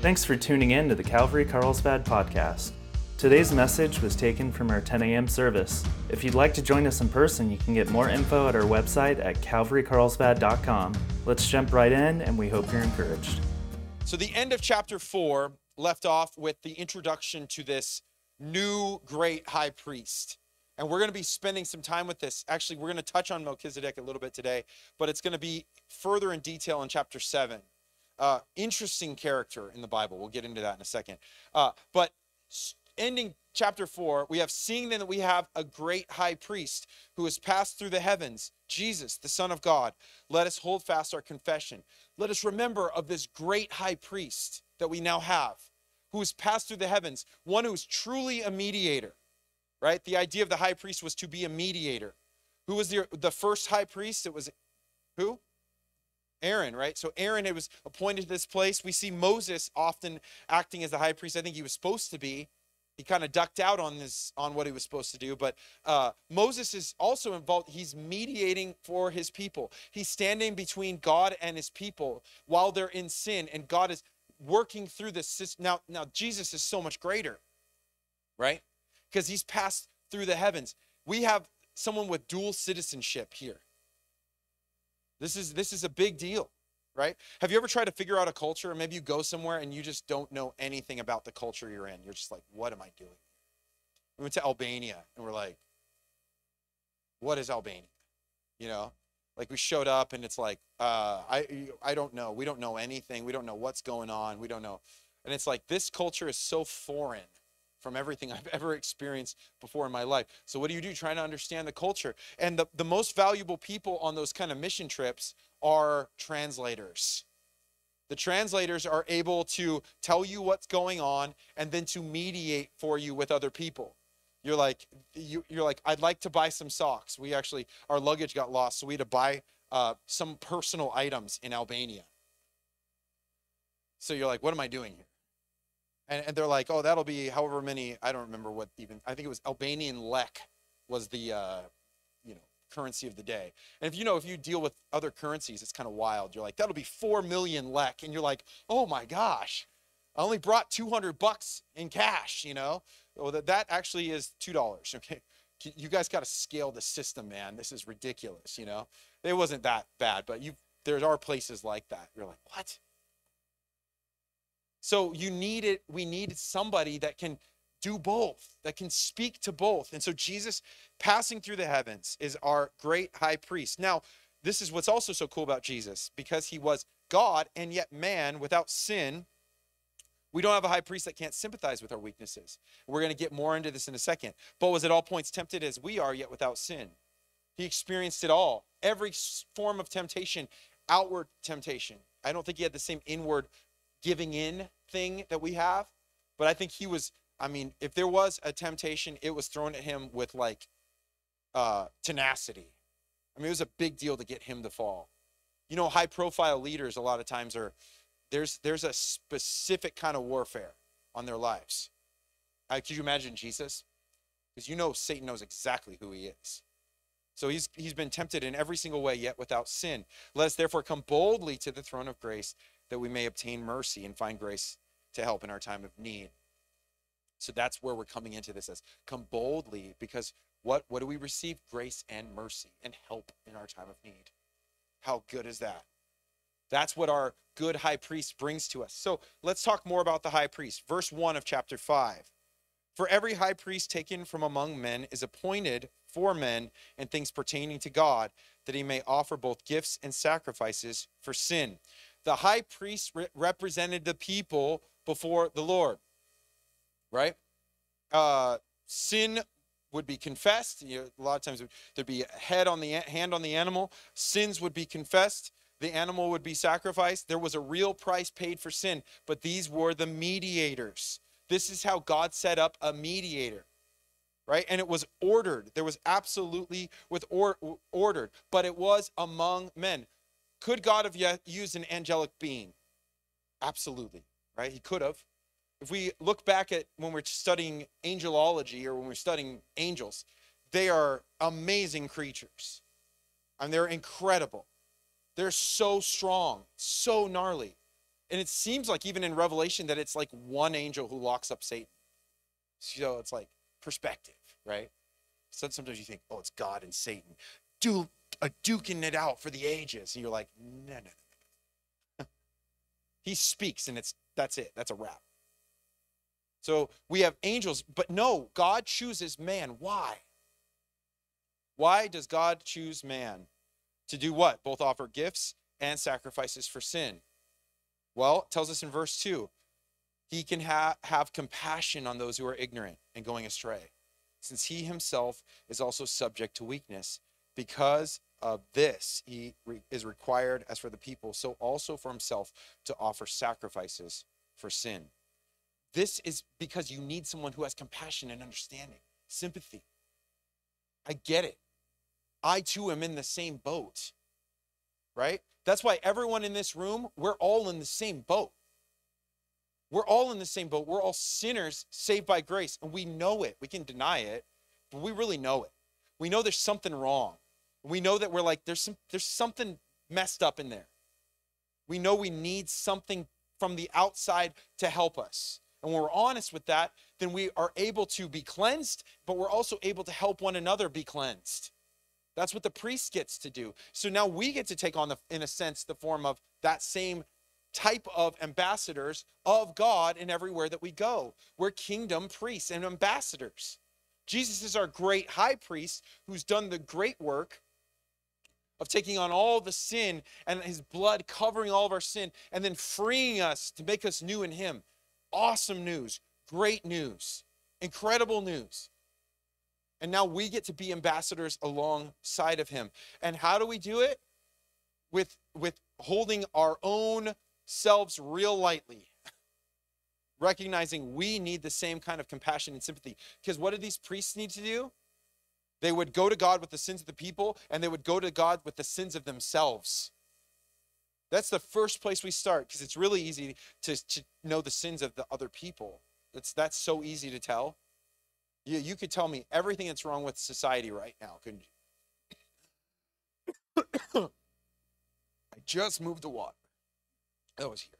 Thanks for tuning in to the Calvary Carlsbad podcast. Today's message was taken from our 10 a.m. service. If you'd like to join us in person, you can get more info at our website at calvarycarlsbad.com. Let's jump right in, and we hope you're encouraged. So, the end of chapter four left off with the introduction to this new great high priest. And we're going to be spending some time with this. Actually, we're going to touch on Melchizedek a little bit today, but it's going to be further in detail in chapter seven. Uh, interesting character in the Bible. We'll get into that in a second. Uh, but ending chapter 4, we have seeing then that we have a great high priest who has passed through the heavens, Jesus, the Son of God. Let us hold fast our confession. Let us remember of this great high priest that we now have, who has passed through the heavens, one who is truly a mediator, right? The idea of the high priest was to be a mediator. Who was the, the first high priest? It was who? Aaron, right? So Aaron it was appointed to this place. We see Moses often acting as the high priest. I think he was supposed to be. He kind of ducked out on this on what he was supposed to do. But uh, Moses is also involved. He's mediating for his people. He's standing between God and his people while they're in sin, and God is working through this. Now, now Jesus is so much greater, right? Because he's passed through the heavens. We have someone with dual citizenship here. This is this is a big deal, right? Have you ever tried to figure out a culture, or maybe you go somewhere and you just don't know anything about the culture you're in? You're just like, what am I doing? We went to Albania and we're like, what is Albania? You know, like we showed up and it's like, uh, I I don't know. We don't know anything. We don't know what's going on. We don't know. And it's like this culture is so foreign from everything I've ever experienced before in my life. So, what do you do? Trying to understand the culture. And the, the most valuable people on those kind of mission trips are translators. The translators are able to tell you what's going on and then to mediate for you with other people. You're like, you, you're like, I'd like to buy some socks. We actually, our luggage got lost, so we had to buy uh, some personal items in Albania. So you're like, what am I doing here? And, and they're like, oh, that'll be however many. I don't remember what even. I think it was Albanian lek was the uh, you know currency of the day. And if you know if you deal with other currencies, it's kind of wild. You're like, that'll be four million lek, and you're like, oh my gosh, I only brought 200 bucks in cash. You know, well that that actually is two dollars. Okay. You guys got to scale the system, man. This is ridiculous. You know, it wasn't that bad, but you there are places like that. You're like, what? So you need it, we need somebody that can do both, that can speak to both. And so Jesus passing through the heavens is our great high priest. Now, this is what's also so cool about Jesus because he was God and yet man without sin. We don't have a high priest that can't sympathize with our weaknesses. We're going to get more into this in a second. But was at all points tempted as we are, yet without sin. He experienced it all. Every form of temptation, outward temptation. I don't think he had the same inward giving in thing that we have. But I think he was, I mean, if there was a temptation, it was thrown at him with like uh, tenacity. I mean, it was a big deal to get him to fall. You know, high profile leaders a lot of times are there's there's a specific kind of warfare on their lives. Uh, could you imagine Jesus? Because you know Satan knows exactly who he is. So he's he's been tempted in every single way, yet without sin. Let us therefore come boldly to the throne of grace that we may obtain mercy and find grace to help in our time of need. So that's where we're coming into this as come boldly because what what do we receive? Grace and mercy and help in our time of need. How good is that? That's what our good high priest brings to us. So let's talk more about the high priest. Verse 1 of chapter 5. For every high priest taken from among men is appointed for men and things pertaining to God, that he may offer both gifts and sacrifices for sin the high priest re- represented the people before the Lord, right? Uh, sin would be confessed. You know, a lot of times there'd be a head on the hand on the animal. Sins would be confessed. The animal would be sacrificed. There was a real price paid for sin, but these were the mediators. This is how God set up a mediator, right? And it was ordered. There was absolutely with or, ordered, but it was among men. Could God have used an angelic being? Absolutely, right? He could have. If we look back at when we're studying angelology or when we're studying angels, they are amazing creatures. And they're incredible. They're so strong, so gnarly. And it seems like even in Revelation that it's like one angel who locks up Satan. So it's like perspective, right? So sometimes you think, oh, it's God and Satan, du- uh, duking it out for the ages. And you're like, no, no, no. he speaks and it's that's it. That's a wrap. So we have angels, but no, God chooses man. Why? Why does God choose man? To do what? Both offer gifts and sacrifices for sin. Well, it tells us in verse 2 he can ha- have compassion on those who are ignorant and going astray, since he himself is also subject to weakness. Because of this, he re- is required, as for the people, so also for himself to offer sacrifices for sin. This is because you need someone who has compassion and understanding, sympathy. I get it. I too am in the same boat, right? That's why everyone in this room, we're all in the same boat. We're all in the same boat. We're all sinners saved by grace, and we know it. We can deny it, but we really know it. We know there's something wrong. We know that we're like there's some there's something messed up in there. We know we need something from the outside to help us. And when we're honest with that, then we are able to be cleansed, but we're also able to help one another be cleansed. That's what the priest gets to do. So now we get to take on the in a sense the form of that same type of ambassadors of God in everywhere that we go. We're kingdom priests and ambassadors. Jesus is our great high priest who's done the great work of taking on all the sin and his blood covering all of our sin and then freeing us to make us new in him. Awesome news, great news, incredible news. And now we get to be ambassadors alongside of him. And how do we do it? With with holding our own selves real lightly. Recognizing we need the same kind of compassion and sympathy. Because what did these priests need to do? They would go to God with the sins of the people, and they would go to God with the sins of themselves. That's the first place we start because it's really easy to, to know the sins of the other people. That's, that's so easy to tell. You, you could tell me everything that's wrong with society right now, couldn't you? I just moved the water. That was here.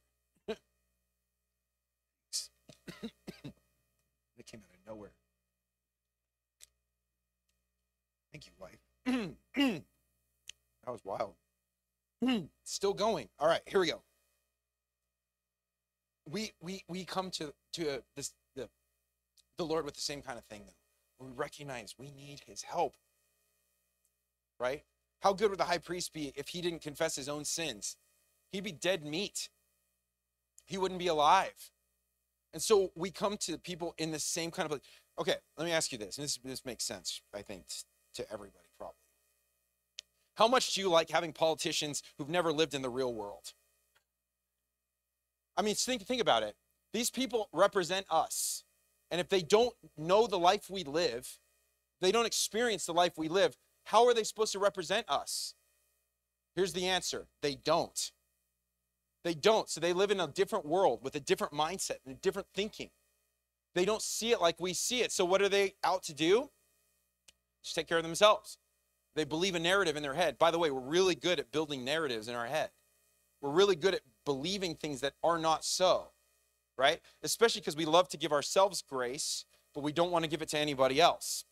Thank you, wife. that was wild. Still going. All right, here we go. We we we come to to uh, this the the Lord with the same kind of thing though. We recognize we need his help. Right? How good would the high priest be if he didn't confess his own sins? He'd be dead meat. He wouldn't be alive. And so we come to people in the same kind of place. Okay, let me ask you this. And this, this makes sense, I think, to everybody probably. How much do you like having politicians who've never lived in the real world? I mean, think, think about it. These people represent us. And if they don't know the life we live, they don't experience the life we live, how are they supposed to represent us? Here's the answer they don't. They don't. So they live in a different world with a different mindset and a different thinking. They don't see it like we see it. So what are they out to do? Take care of themselves. They believe a narrative in their head. By the way, we're really good at building narratives in our head. We're really good at believing things that are not so, right? Especially because we love to give ourselves grace, but we don't want to give it to anybody else.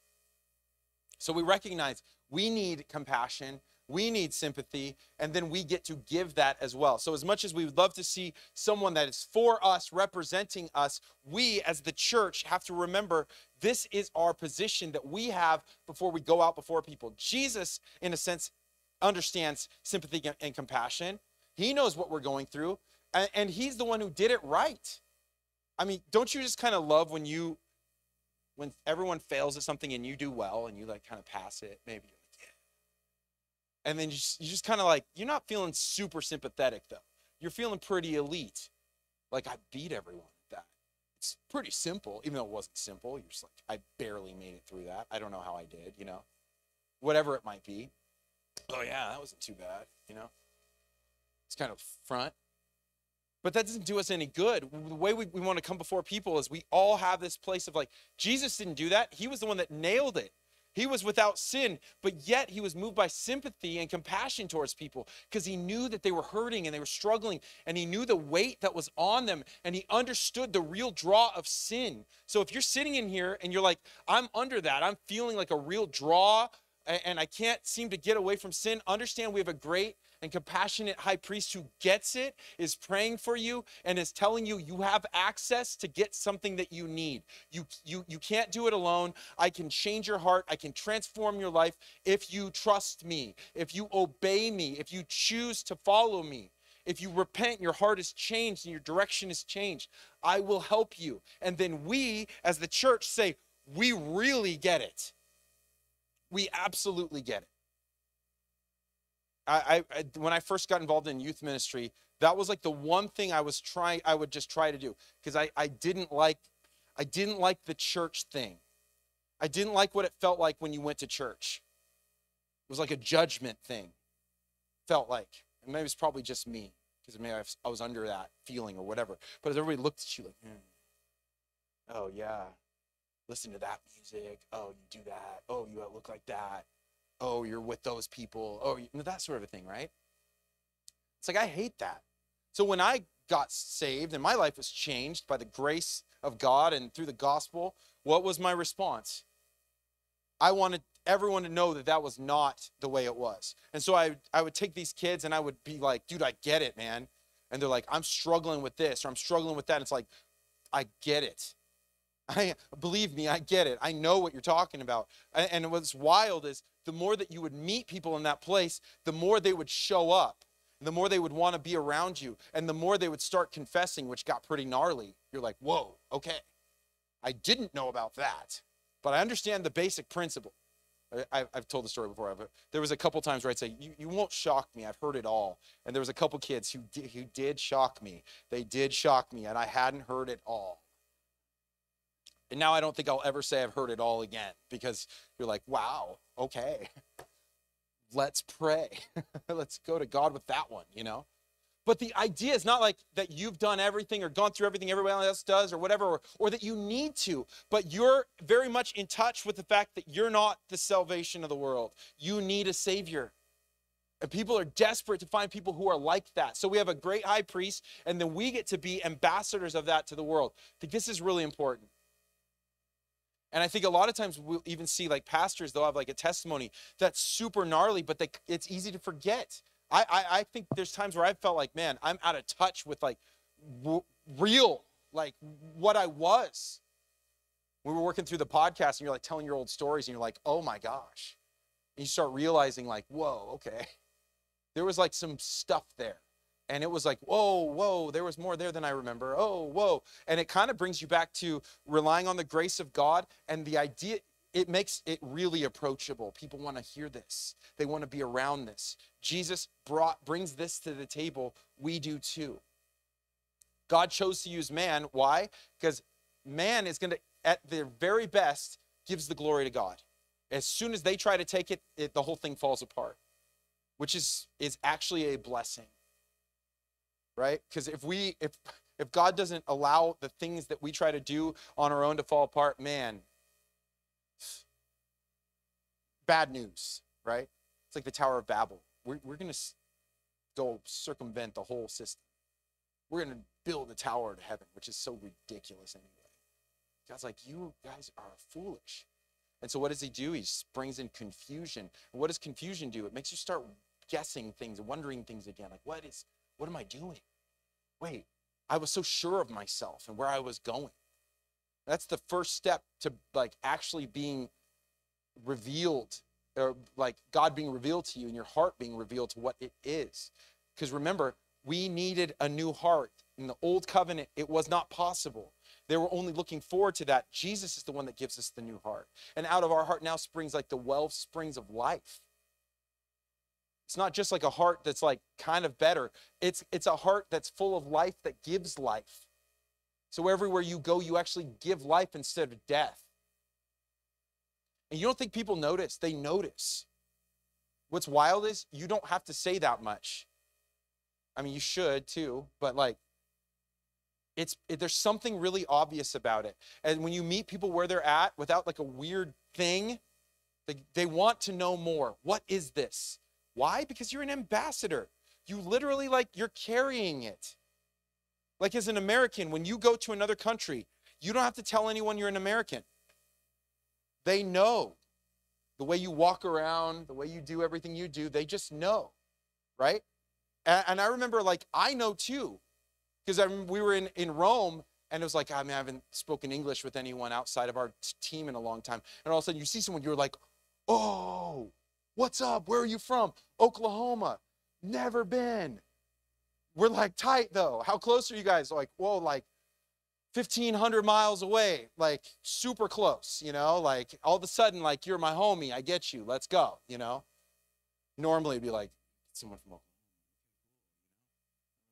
So we recognize we need compassion, we need sympathy, and then we get to give that as well. So, as much as we would love to see someone that is for us, representing us, we as the church have to remember this is our position that we have before we go out before people. Jesus, in a sense, understands sympathy and compassion. He knows what we're going through, and, he's the one who did it right. I mean, don't you just kind of love when you when everyone fails at something and you do well and you like kind of pass it maybe and then you just, just kind of like you're not feeling super sympathetic though. You're feeling pretty elite. Like i beat everyone at that. It's pretty simple even though it wasn't simple. You're just like i barely made it through that. I don't know how i did you know? Whatever it might be. Oh yeah that wasn't too bad you know? It's kind of front. But that doesn't do us any good. The way we, we want to come before people is we all have this place of like jesus didn't do that. He was the one that nailed it He was without sin, but yet he was moved by sympathy and compassion towards people because he knew that they were hurting and they were struggling and he knew the weight that was on them and he understood the real draw of sin. So if you're sitting in here and you're like, I'm under that, I'm feeling like a real draw and I can't seem to get away from sin, understand we have a great and compassionate high priest who gets it, is praying for you, and is telling you you have access to get something that you need. You, you, you can't do it alone. I can change your heart. I can transform your life if you trust me, if you obey me, if you choose to follow me. If you repent, your heart is changed and your direction is changed. I will help you. And then we, as the church, say, We really get it. We absolutely get it. I, I, when I first got involved in youth ministry, that was like the one thing I was trying, I would just try to do because I, I didn't like, I didn't like the church thing. I didn't like what it felt like when you went to church. It was like a judgment thing. Felt like, and maybe it's probably just me because maybe I was under that feeling or whatever. But as everybody looked at you like, hmm, oh yeah, listen to that music. Oh, you do that. Oh, you uh, look like that oh, you're with those people, oh, you know, that sort of a thing, right? It's like, I hate that. So when I got saved and my life was changed by the grace of God and through the gospel, what was my response? I wanted everyone to know that that was not the way it was. And so I, I would take these kids and I would be like, dude, I get it, man. And they're like, I'm struggling with this or I'm struggling with that. And it's like, I get it. I believe me, I get it. I know what you're talking about. And what's wild is the more that you would meet people in that place, the more they would show up, the more they would want to be around you, and the more they would start confessing, which got pretty gnarly. You're like, whoa, okay. I didn't know about that, but I understand the basic principle. I, have told the story before. But there was a couple times where I'd say, you, you won't shock me. I've heard it all. And there was a couple kids who who did shock me. They did shock me, and I hadn't heard it all. And now I don't think I'll ever say I've heard it all again because you're like, wow, okay. Let's pray. Let's go to God with that one, you know? But the idea is not like that you've done everything or gone through everything everybody else does or whatever, or, or, that you need to, but you're very much in touch with the fact that you're not the salvation of the world. You need a Savior. And people are desperate to find people who are like that. So we have a great high priest, and then we get to be ambassadors of that to the world. I think this is really important. And I think a lot of times we'll even see like pastors, they'll have like a testimony that's super gnarly, but they, it's easy to forget. I, I, I think there's times where I've felt like, man, I'm out of touch with like w- real, like what I was. We were working through the podcast and you're like telling your old stories and you're like, oh my gosh. And you start realizing like, whoa, okay. There was like some stuff there and it was like whoa whoa there was more there than i remember. Oh whoa. And it kind of brings you back to relying on the grace of god and the idea it makes it really approachable. People want to hear this. They want to be around this. Jesus brought brings this to the table. We do too. God chose to use man. Why? Because man is going to at their very best gives the glory to god. As soon as they try to take it, it the whole thing falls apart which is is actually a blessing right? Because if we if if God doesn't allow the things that we try to do on our own to fall apart, man, bad news, right? It's like the Tower of Babel. We're, we're going to go circumvent the whole system. We're going to build a tower to heaven, which is so ridiculous anyway. God's like, you guys are foolish. And so what does he do? He brings in confusion. And what does confusion do? It makes you start guessing things, wondering things again. Like, what is what am I doing? Wait, I was so sure of myself and where I was going. That's the first step to like actually being revealed or like God being revealed to you and your heart being revealed to what it is. Because remember, we needed a new heart. In the old covenant, it was not possible. They were only looking forward to that. Jesus is the one that gives us the new heart. And out of our heart now springs like the well springs of life. It's not just like a heart that's like kind of better. It's it's a heart that's full of life that gives life. So everywhere you go, you actually give life instead of death. And you don't think people notice, they notice. What's wild is you don't have to say that much. I mean, you should too, but like it's it, there's something really obvious about it. And when you meet people where they're at without like a weird thing, They, they want to know more. What is this? Why? Because you're an ambassador. You literally, like, you're carrying it. Like, as an American, when you go to another country, you don't have to tell anyone you're an American. They know the way you walk around, the way you do everything you do, they just know, right? And, and I remember, like, I know too, because we were in, in Rome and it was like, I mean, I haven't spoken English with anyone outside of our team in a long time. And all of a sudden you see someone, you're like, oh, what's up? Where are you from? Oklahoma. Never been. We're like tight though. How close are you guys? Like, whoa, like 1500 miles away, like super close, you know? Like all of a sudden, like you're my homie. I get you. Let's go, you know? Normally it'd be like, someone from Oklahoma.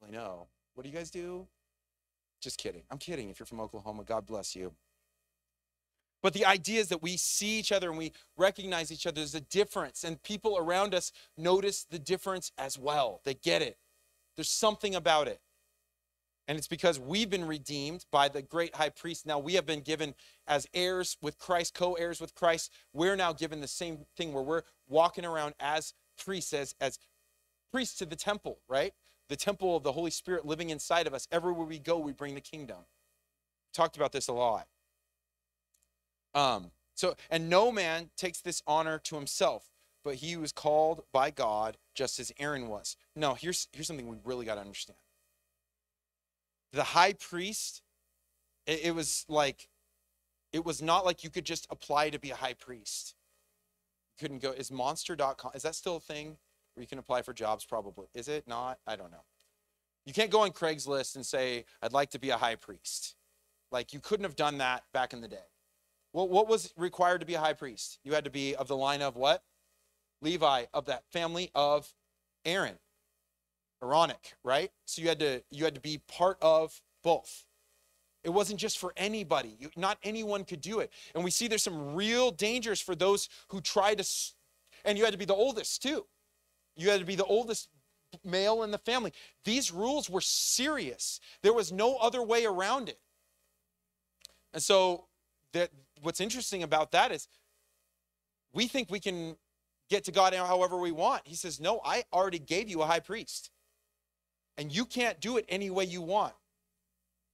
I know. What do you guys do? Just kidding. I'm kidding. If you're from Oklahoma, God bless you. But the idea is that we see each other and we recognize each other. There's a difference, and people around us notice the difference as well. They get it. There's something about it. And it's because we've been redeemed by the great high priest. Now we have been given as heirs with Christ, co heirs with Christ. We're now given the same thing where we're walking around as priests, as, as priests to the temple, right? The temple of the Holy Spirit living inside of us. Everywhere we go, we bring the kingdom. Talked about this a lot. Um, so, and no man takes this honor to himself, but he was called by God just as Aaron was. No, here's here's something we really got to understand. The high priest, it, it was like, it was not like you could just apply to be a high priest. You couldn't go. Is monster.com, is that still a thing where you can apply for jobs? Probably. Is it not? I don't know. You can't go on Craigslist and say, I'd like to be a high priest. Like you couldn't have done that back in the day. Well, what was required to be a high priest? You had to be of the line of what? Levi, of that family of Aaron. Aaronic, right? So you had to you had to be part of both. It wasn't just for anybody. You, not anyone could do it. And we see there's some real dangers for those who try to and you had to be the oldest too. You had to be the oldest male in the family. These rules were serious. There was no other way around it. And so that what's interesting about that is we think we can get to God however we want. He says, No, I already gave you a high priest, and you can't do it any way you want.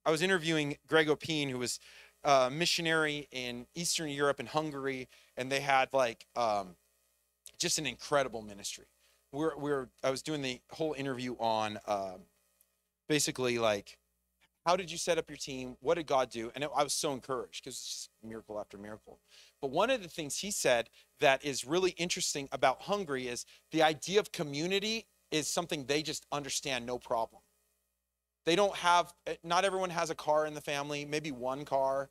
I was interviewing Greg Opine, who was a missionary in Eastern Europe and Hungary, and they had like um, just an incredible ministry. We're, we're, I was doing the whole interview on uh, basically like how did you set up your team? What did God do? And I was so encouraged because it's just miracle after miracle. But one of the things he said that is really interesting about Hungary is the idea of community is something they just understand no problem. They don't have, eh, not everyone has a car in the family, maybe one car.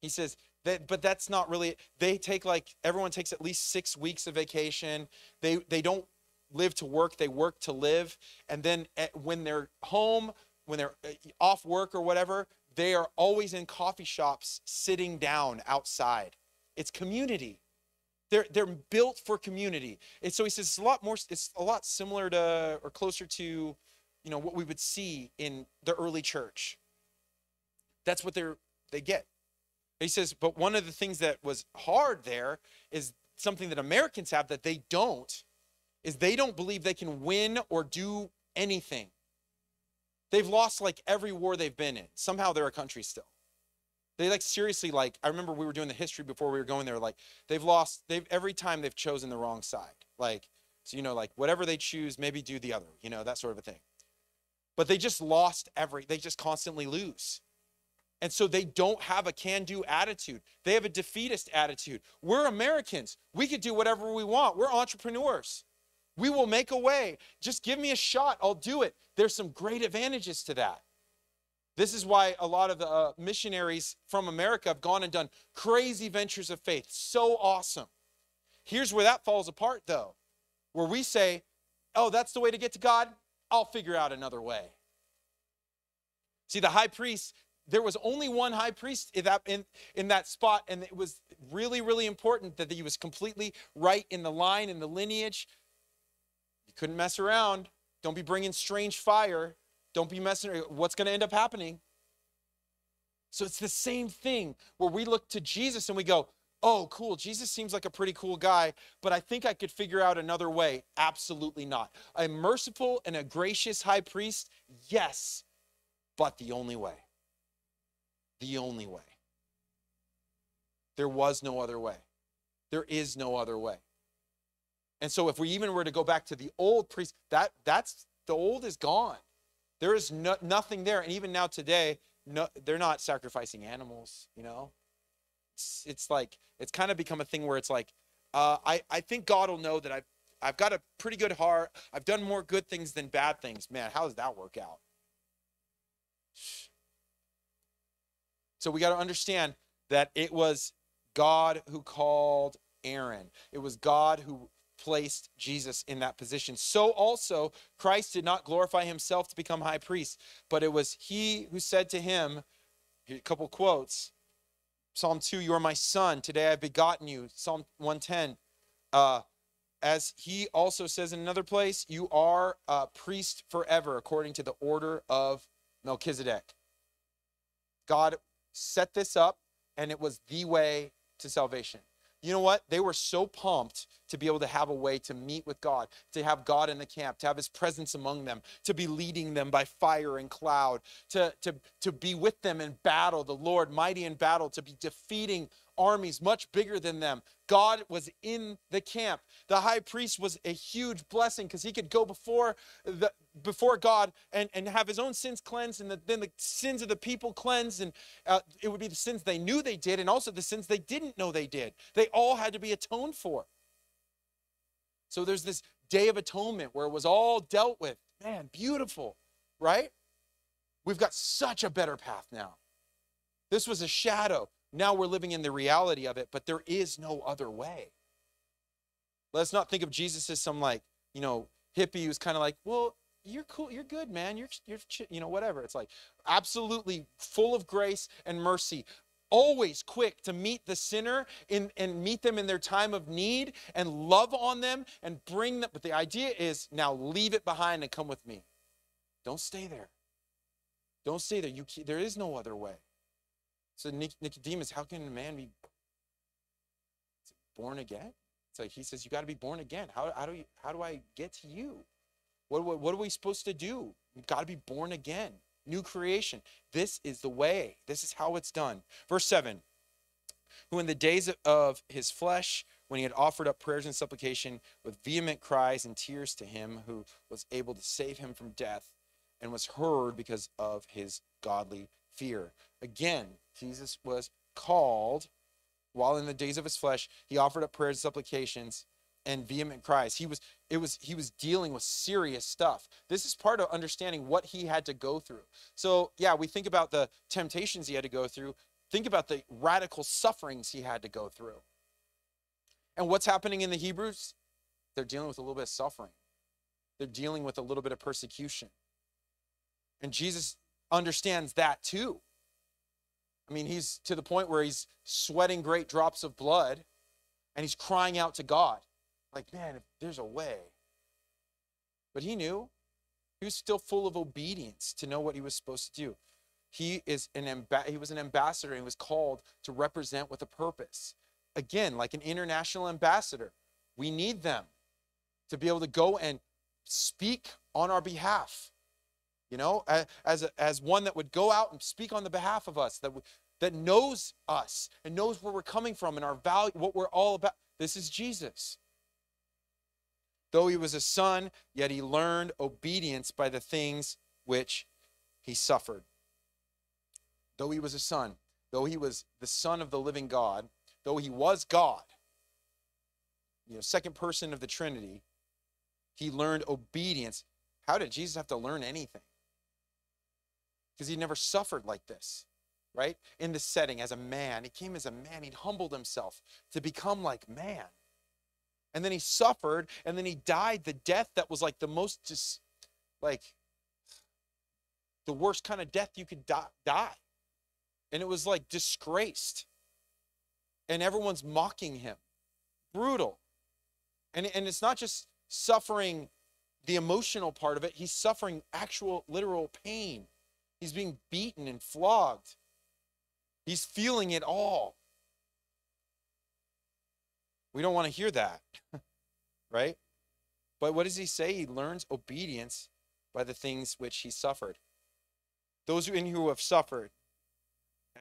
He says, that, but that's not really, they take like, everyone takes at least six weeks of vacation. They, they don't live to work, they work to live. And then eh, when they're home, when they're uh, off work or whatever, they are always in coffee shops sitting down outside. It's community. They're, they're built for community. And so he says it's a lot more, it's a lot similar to or closer to, you know, what we would see in the early church. That's what they're they get. He says, but one of the things that was hard there is something that Americans have that they don't, is they don't believe they can win or do anything They've lost like every war they've been in. Somehow they're a country still. They like seriously like I remember we were doing the history before we were going there. Like they've lost. They've every time they've chosen the wrong side. Like so you know like whatever they choose, maybe do the other. You know that sort of a thing. But they just lost every. They just constantly lose. And so they don't have a can do attitude. They have a defeatist attitude. We're Americans. We could do whatever we want. We're entrepreneurs. We will make a way. Just give me a shot. I'll do it. There's some great advantages to that. This is why a lot of the uh, missionaries from America have gone and done crazy ventures of faith. So awesome. Here's where that falls apart, though, where we say, oh, that's the way to get to God. I'll figure out another way. See, the high priest, there was only one high priest in that, in, in that spot, and it was really, really important that he was completely right in the line, in the lineage, couldn't mess around. Don't be bringing strange fire. Don't be messing. What's going to end up happening? So it's the same thing where we look to Jesus and we go, oh, cool, Jesus seems like a pretty cool guy, but I think I could figure out another way. Absolutely not. A merciful and a gracious high priest, yes, but the only way. The only way. There was no other way. There is no other way. And so if we even were to go back to the old priest, that that's the old is gone. There is no, nothing there. And even now today, no, they're not sacrificing animals, you know? It's, it's like, it's kind of become a thing where it's like, uh, I, I think God will know that I've, I've got a pretty good heart. I've done more good things than bad things. Man, how does that work out? So we got to understand that it was God who called Aaron. It was God who placed Jesus in that position. So also, Christ did not glorify himself to become high priest, but it was he who said to him, a couple quotes Psalm 2, you are my son. Today I've begotten you. Psalm 110, uh, as he also says in another place, you are a priest forever according to the order of Melchizedek. God set this up, and it was the way to salvation you know what? They were so pumped to be able to have a way to meet with God, to have God in the camp, to have his presence among them, to be leading them by fire and cloud, to, to, to be with them in battle, the Lord mighty in battle, to be defeating armies much bigger than them. God was in the camp. The high priest was a huge blessing because he could go before the before God and, and have his own sins cleansed and the, then the sins of the people cleansed. And uh, it would be the sins they knew they did and also the sins they didn't know they did. They all had to be atoned for. So there's this day of atonement where it was all dealt with. Man, beautiful, right? We've got such a better path now. This was a shadow. Now we're living in the reality of it, but there is no other way. Let's not think of Jesus as some like, you know, hippie who's kind of like, well, you're cool, you're good, man. You're, you're, you know, whatever. It's like absolutely full of grace and mercy. Always quick to meet the sinner in, and meet them in their time of need and love on them and bring them. But the idea is now leave it behind and come with me. Don't stay there. Don't stay there. You, there is no other way. So Nicodemus, how can a man be born again? It's like he says, you got to be born again. How, how, do you, how do I get to you? What, what, what are we supposed to do? We've got to be born again. New creation. This is the way. This is how it's done. Verse 7 Who in the days of his flesh, when he had offered up prayers and supplication with vehement cries and tears to him who was able to save him from death, and was heard because of his godly fear. Again, Jesus was called while in the days of his flesh. He offered up prayers and supplications and vehement cries. He was it was he was dealing with serious stuff. This is part of understanding what he had to go through. So, yeah, we think about the temptations he had to go through. Think about the radical sufferings he had to go through. And what's happening in the Hebrews? They're dealing with a little bit of suffering. They're dealing with a little bit of persecution. And Jesus understands that too. I mean, he's to the point where he's sweating great drops of blood and he's crying out to God, like, man, if there's a way. But he knew. He was still full of obedience to know what he was supposed to do. He is an amb- he was an ambassador and he was called to represent with a purpose. Again, like an international ambassador, we need them to be able to go and speak on our behalf you know, as, as one that would go out and speak on the behalf of us, that, that knows us and knows where we're coming from and our value, what we're all about. This is Jesus. Though he was a son, yet he learned obedience by the things which he suffered. Though he was a son, though he was the son of the living God, though he was God, you know, second person of the Trinity, he learned obedience. How did Jesus have to learn anything? Because he never suffered like this, right? In this setting as a man. He came as a man, he humbled himself to become like man. And then he suffered, and then he died the death that was like the most just like the worst kind of death you could die. And it was like disgraced. And everyone's mocking him. Brutal. And, and it's not just suffering the emotional part of it, he's suffering actual literal pain He's being beaten and flogged. He's feeling it all. We don't want to hear that, right? But what does he say? He learns obedience by the things which he suffered. Those in you who have suffered,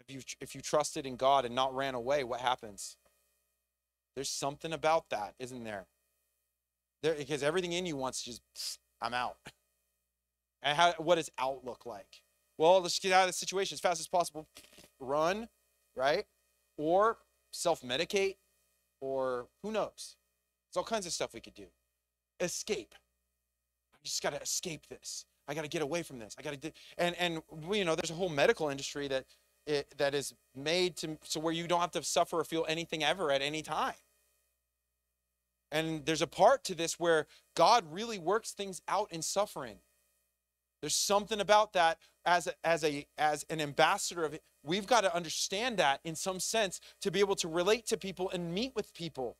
if you, if you trusted in God and not ran away, what happens? There's something about that, isn't there? There, because everything in you wants to just, I'm out. And how, what does out look like? Well, let's get out of the situation as fast as possible. Run, right? Or self medicate, or who knows? There's all kinds of stuff we could do. Escape. I just got to escape this. I got to get away from this. I got to do, and and you know, there's a whole medical industry that it, that is made to so where you don't have to suffer or feel anything ever at any time. And there's a part to this where God really works things out in suffering. There's something about that as a, as a as an ambassador of it. We've got to understand that in some sense to be able to relate to people and meet with people,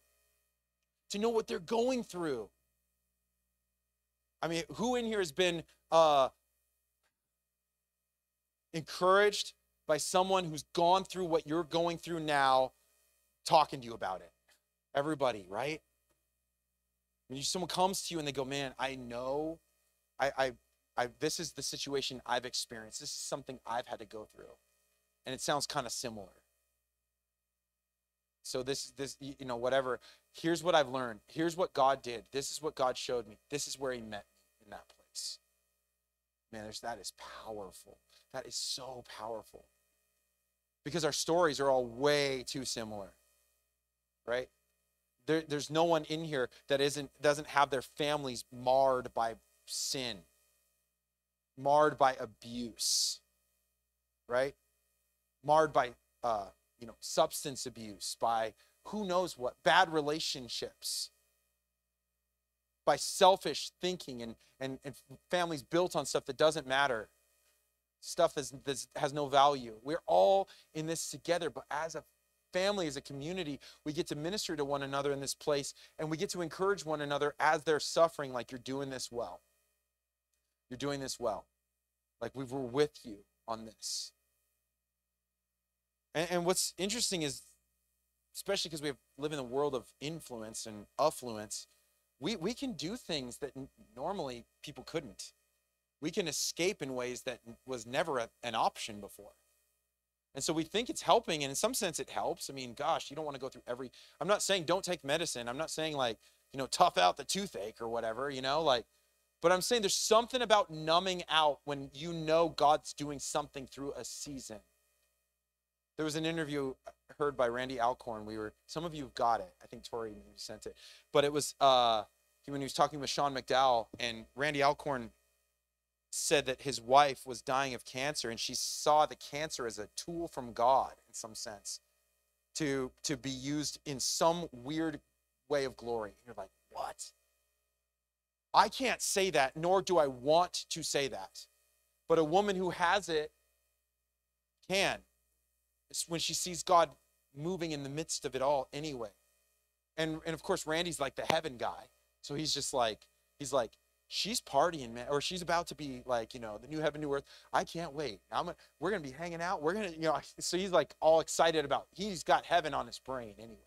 to know what they're going through. I mean, who in here has been uh, encouraged by someone who's gone through what you're going through now, talking to you about it? Everybody, right? When someone comes to you and they go, "Man, I know, I, I I, this is the situation I've experienced. This is something I've had to go through. And it sounds kind of similar. So this this you know whatever here's what I've learned. Here's what God did. This is what God showed me. This is where he met me in that place. Man, there's that is powerful. That is so powerful. Because our stories are all way too similar. Right? There, there's no one in here that isn't doesn't have their families marred by sin marred by abuse, right? Marred by, uh, you know, substance abuse, by who knows what, bad relationships, by selfish thinking and, and, and families built on stuff that doesn't matter, stuff that has no value. We're all in this together, but as a family, as a community, we get to minister to one another in this place and we get to encourage one another as they're suffering, like you're doing this well. You're doing this well. Like we were with you on this. And, and what's interesting is, especially because we live in a world of influence and affluence, we, we can do things that normally people couldn't. We can escape in ways that was never a, an option before. And so we think it's helping, and in some sense it helps. I mean, gosh, you don't want to go through every. I'm not saying don't take medicine. I'm not saying like, you know, tough out the toothache or whatever, you know, like but I'm saying there's something about numbing out when you know God's doing something through a season. There was an interview heard by Randy Alcorn. We were some of you got it. I think Tori sent it, but it was uh, when he was talking with Sean McDowell, and Randy Alcorn said that his wife was dying of cancer, and she saw the cancer as a tool from God in some sense, to to be used in some weird way of glory. And you're like, what? I can't say that, nor do I want to say that. But a woman who has it can. It's when she sees God moving in the midst of it all anyway. And, and of course, Randy's like the heaven guy. So he's just like, he's like, she's partying, man, or she's about to be like, you know, the new heaven, new earth. I can't wait. I'm we're gonna be hanging out. We're gonna, you know, so he's like all excited about. He's got heaven on his brain anyway.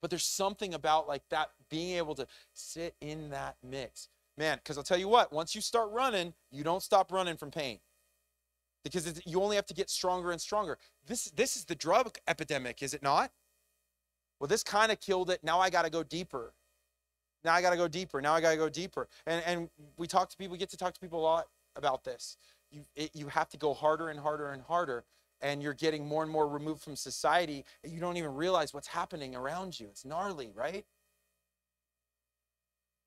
But there's something about like that being able to sit in that mix. Man, because I'll tell you what, once you start running, you don't stop running from pain. Because you only have to get stronger and stronger. This, this is the drug epidemic, is it not? Well, this kind of killed it. Now I got to go deeper. Now I got to go deeper. Now I got to go deeper. And, and we talk to people, we get to talk to people a lot about this. You, it, you have to go harder and harder and harder and you're getting more and more removed from society, you don't even realize what's happening around you. It's gnarly, right?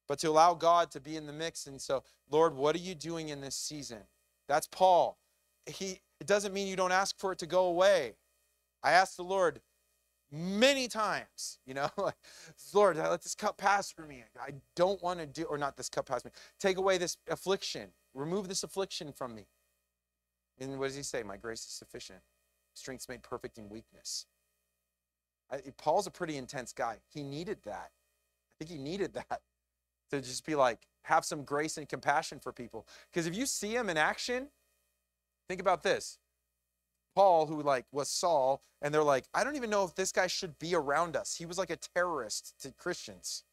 But to allow God to be in the mix. And so, Lord, what are you doing in this season? That's Paul. He, it doesn't mean you don't ask for it to go away. I asked the Lord many times, you know, Lord, let this cup pass for me. I don't want to do, or not this cup pass me. Take away this affliction. Remove this affliction from me. And what does he say? My grace is sufficient. Strength's made perfect in weakness. I, Paul's a pretty intense guy. He needed that. I think he needed that to just be like, have some grace and compassion for people. Because if you see him in action, think about this. Paul, who like was Saul, and they're like, I don't even know if this guy should be around us. He was like a terrorist to Christians.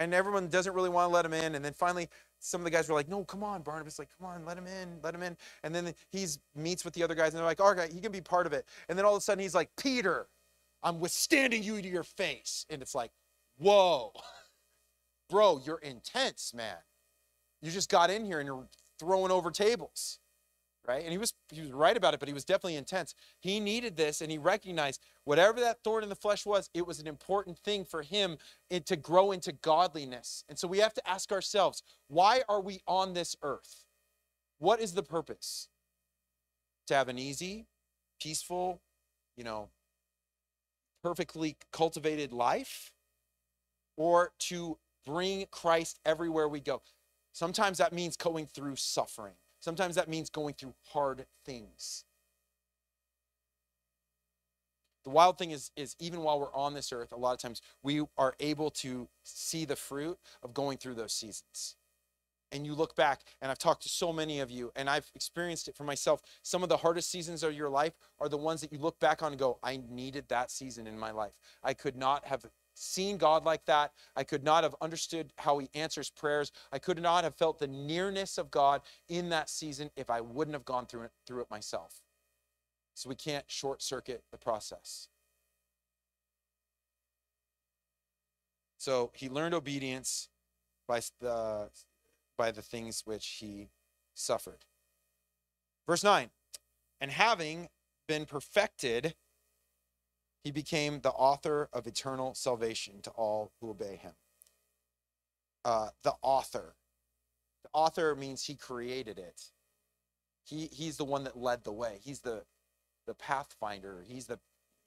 And everyone doesn't really want to let him in. And then finally, some of the guys were like, no, come on, Barnabas, like, come on, let him in, let him in. And then he meets with the other guys, and they're like, all right, he can be part of it. And then all of a sudden, he's like, Peter, I'm withstanding you to your face. And it's like, whoa, bro, you're intense, man. You just got in here and you're throwing over tables right? And he was he was right about it but he was definitely intense. He needed this and he recognized whatever that thorn in the flesh was it was an important thing for him to grow into godliness. And so we have to ask ourselves why are we on this earth? What is the purpose? To have an easy peaceful you know perfectly cultivated life or to bring christ everywhere we go? Sometimes that means going through suffering Sometimes that means going through hard things. The wild thing is, is even while we're on this earth, a lot of times we are able to see the fruit of going through those seasons. And you look back, and I've talked to so many of you, and I've experienced it for myself. Some of the hardest seasons of your life are the ones that you look back on and go, I needed that season in my life. I could not have seen God like that. I could not have understood how He answers prayers. I could not have felt the nearness of God in that season if I wouldn't have gone through it, through it myself. So we can't short circuit the process. So he learned obedience by the, by the things which he suffered. Verse 9, and having been perfected, he became the author of eternal salvation to all who obey him. Uh, the author. The author means he created it. He, he's the one that led the way. He's the, the pathfinder. He's the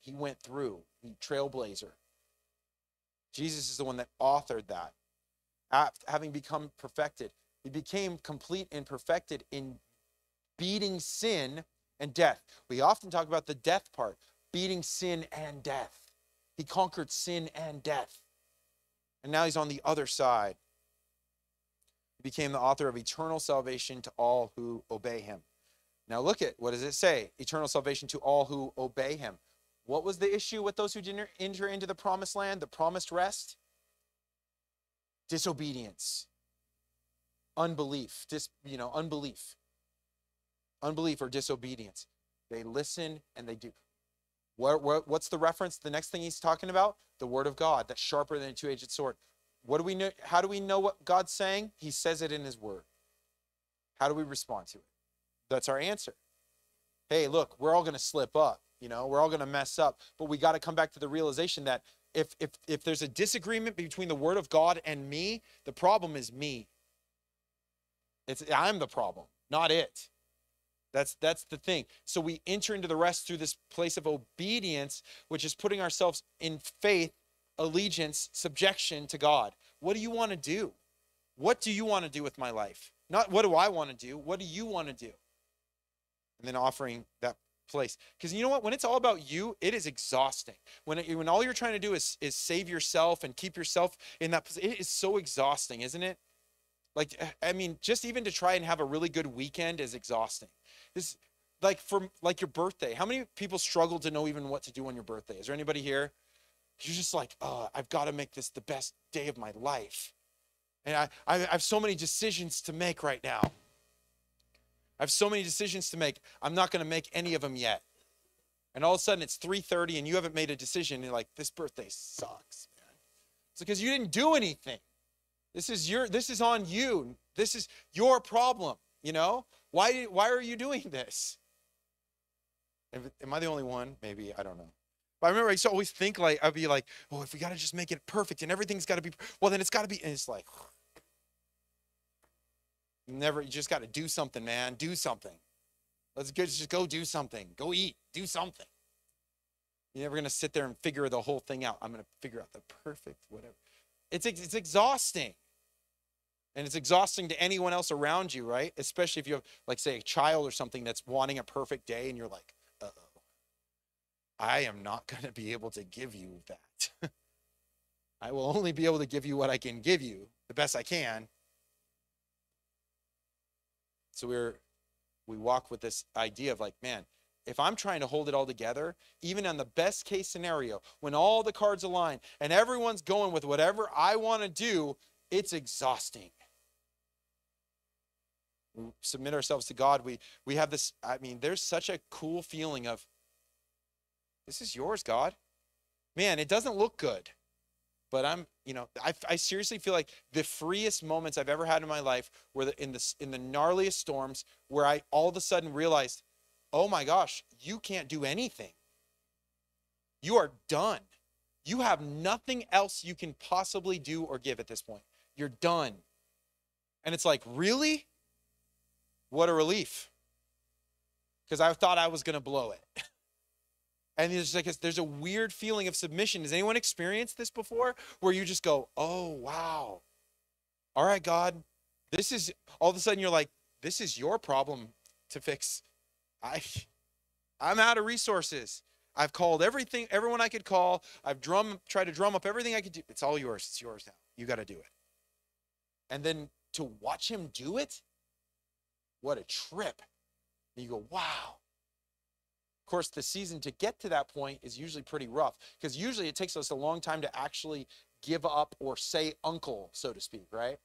he went through, he trailblazer. Jesus is the one that authored that. After having become perfected, he became complete and perfected in beating sin and death. We often talk about the death part, beating sin and death. He conquered sin and death. And now he's on the other side. He became the author of eternal salvation to all who obey him. Now look at what does it say? Eternal salvation to all who obey him. What was the issue with those who didn't enter into the promised land, the promised rest? Disobedience. Unbelief. Dis, you know, unbelief. Unbelief or disobedience. They listen and they do. What, what, what's the reference? The next thing he's talking about? The word of God that's sharper than a two-edged sword. What do we know? How do we know what God's saying? He says it in his word. How do we respond to it? That's our answer. Hey, look, we're all going to slip up. You know, we're all going to mess up, but we got to come back to the realization that if if if there's a disagreement between the word of God and me, the problem is me. It's I'm the problem, not it. That's that's the thing. So we enter into the rest through this place of obedience, which is putting ourselves in faith, allegiance, subjection to God. What do you want to do? What do you want to do with my life? Not what do I want to do? What do you want to do? And then offering that place. Because you know what? When it's all about you, it is exhausting. When it, when all you're trying to do is is save yourself and keep yourself in that position, it is so exhausting, isn't it? Like I mean, just even to try and have a really good weekend is exhausting. This like for like your birthday. How many people struggle to know even what to do on your birthday? Is there anybody here? You're just like, oh, I've got to make this the best day of my life. And I, I have so many decisions to make right now. I have so many decisions to make. I'm not going to make any of them yet. And all of a sudden it's 3:30 and you haven't made a decision. And you're like, this birthday sucks, man. It's because you didn't do anything. This is your this is on you. This is your problem, you know? Why, why are you doing this? Am I the only one? Maybe, I don't know. But I remember I used to always think like, I'd be like, oh, if we got to just make it perfect and everything's got to be, well, then it's got to be, and it's like, never, you just got to do something, man. Do something. Let's just go do something. Go eat. Do something. You're never going to sit there and figure the whole thing out. I'm going to figure out the perfect whatever. It's, it's exhausting. And it's exhausting to anyone else around you, right? Especially if you have, like, say, a child or something that's wanting a perfect day and you're like, uh oh, I am not going to be able to give you that. I will only be able to give you what I can give you the best I can. So we're, we walk with this idea of like, man, if I'm trying to hold it all together, even on the best case scenario, when all the cards align and everyone's going with whatever I want to do, it's exhausting. Submit ourselves to God. We we have this. I mean, there's such a cool feeling of this is yours, God. Man, it doesn't look good, but I'm, you know, I, I seriously feel like the freest moments I've ever had in my life were the, in the in the gnarliest storms where I all of a sudden realized, oh my gosh, you can't do anything. You are done. You have nothing else you can possibly do or give at this point. You're done. And it's like, really? What a relief. Because I thought I was going to blow it. And there's like a, there's a weird feeling of submission. Has anyone experienced this before? Where you just go, "Oh wow, all right, God, this is." All of a sudden, you're like, "This is your problem to fix." I, I'm out of resources. I've called everything, everyone I could call. I've drum, tried to drum up everything I could do. It's all yours. It's yours now. You got to do it. And then to watch him do it, what a trip. And you go, wow. Of course, the season to get to that point is usually pretty rough because usually it takes us a long time to actually give up or say uncle, so to speak, right?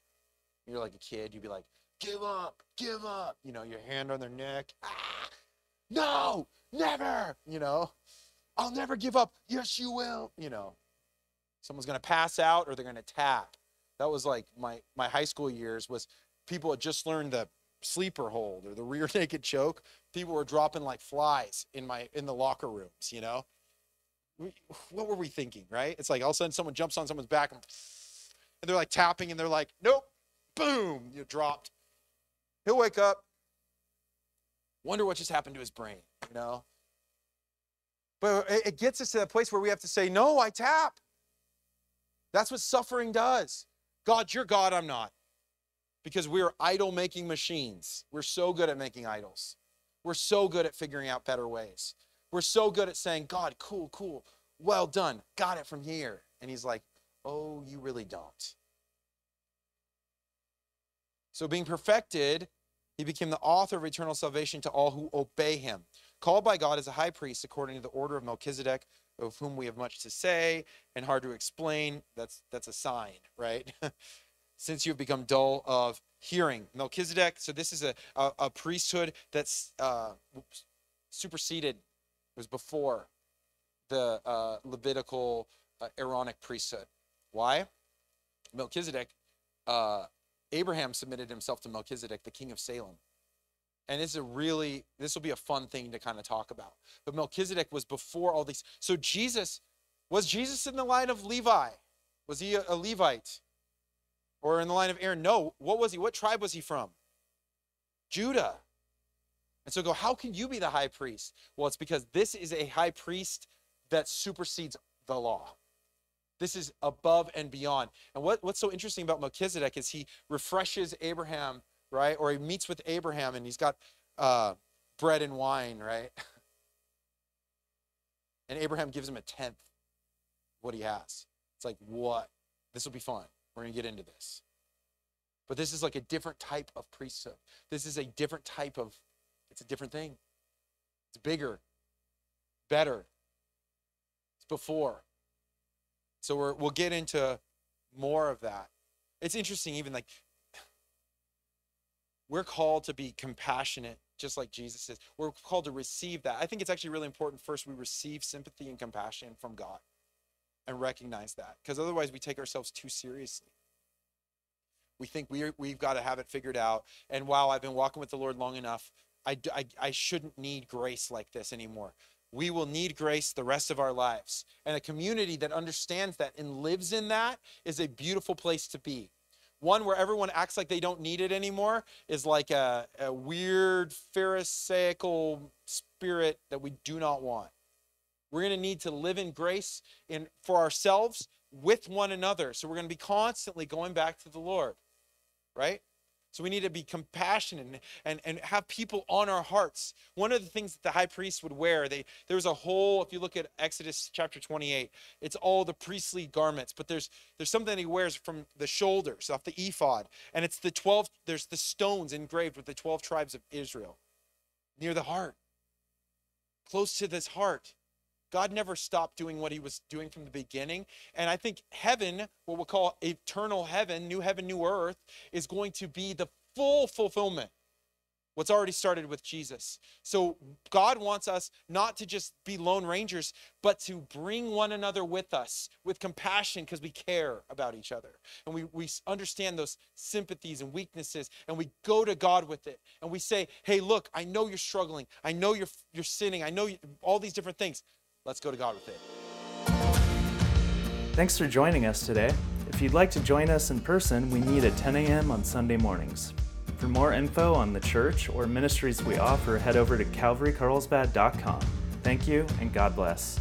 You're like a kid, you'd be like, give up, give up, you know, your hand on their neck. Ah, no, never, you know, I'll never give up. Yes, you will, you know. Someone's gonna pass out or they're gonna tap. That was like my my high school years was people had just learned the sleeper hold or the rear naked choke people were dropping like flies in my in the locker rooms you know? What were we thinking right? It's like all of a sudden someone jumps on someone's back and, and they're like tapping and they're like nope. Boom you dropped. He'll wake up. Wonder what just happened to his brain you know? But it, it gets us to that place where we have to say no i tap. That's what suffering does. God you're god i'm not because we're idol making machines. We're so good at making idols. We're so good at figuring out better ways. We're so good at saying, God, cool, cool, well done, got it from here. And he's like, oh, you really don't. So, being perfected, he became the author of eternal salvation to all who obey him. Called by God as a high priest according to the order of Melchizedek, of whom we have much to say and hard to explain. That's, that's a sign, right? since you've become dull of hearing. Melchizedek, so this is a, a, a priesthood that's uh, superseded, was before the uh, Levitical uh, Aaronic priesthood. Why? Melchizedek, uh, Abraham submitted himself to Melchizedek, the king of Salem. And this is a really, this will be a fun thing to kind of talk about. But Melchizedek was before all these. So Jesus, was Jesus in the line of Levi? Was he a, a Levite? Or in the line of Aaron? No. What was he? What tribe was he from? Judah. And so go, how can you be the high priest? Well, it's because this is a high priest that supersedes the law. This is above and beyond. And what, what's so interesting about Melchizedek is he refreshes Abraham, right? Or he meets with Abraham and he's got uh, bread and wine, right? And Abraham gives him a tenth what he has. It's like, what? This will be fun. We're going to get into this. But this is like a different type of priesthood. This is a different type of, it's a different thing. It's bigger, better. It's before. So we're, we'll get into more of that. It's interesting, even like, we're called to be compassionate, just like Jesus is. We're called to receive that. I think it's actually really important first we receive sympathy and compassion from God and recognize that because otherwise we take ourselves too seriously. We think we we've got to have it figured out. And wow, I've been walking with the Lord long enough. I, I, I shouldn't need grace like this anymore. We will need grace the rest of our lives. And a community that understands that and lives in that is a beautiful place to be. One where everyone acts like they don't need it anymore is like a, a weird Pharisaical spirit that we do not want. We're going to need to live in grace in, for ourselves with one another. So we're going to be constantly going back to the Lord, right? So we need to be compassionate and, and, and have people on our hearts. One of the things that the high priest would wear, they there's a whole, if you look at Exodus chapter 28, it's all the priestly garments, but there's there's something he wears from the shoulders, off the ephod, and it's the 12, there's the stones engraved with the 12 tribes of Israel near the heart. close to this heart. God never stopped doing what he was doing from the beginning. And I think heaven, what we'll call eternal heaven, new heaven, new earth, is going to be the full fulfillment. What's already started with Jesus. So God wants us not to just be lone rangers, but to bring one another with us with compassion because we care about each other. And we, we understand those sympathies and weaknesses, and we go to God with it. And we say, hey, look, I know you're struggling. I know you're, you're sinning. I know you, all these different things. Let's go to God with it. Thanks for joining us today. If you'd like to join us in person, we meet at 10 a.m. on Sunday mornings. For more info on the church or ministries we offer, head over to calvarycarlsbad.com. Thank you and God bless.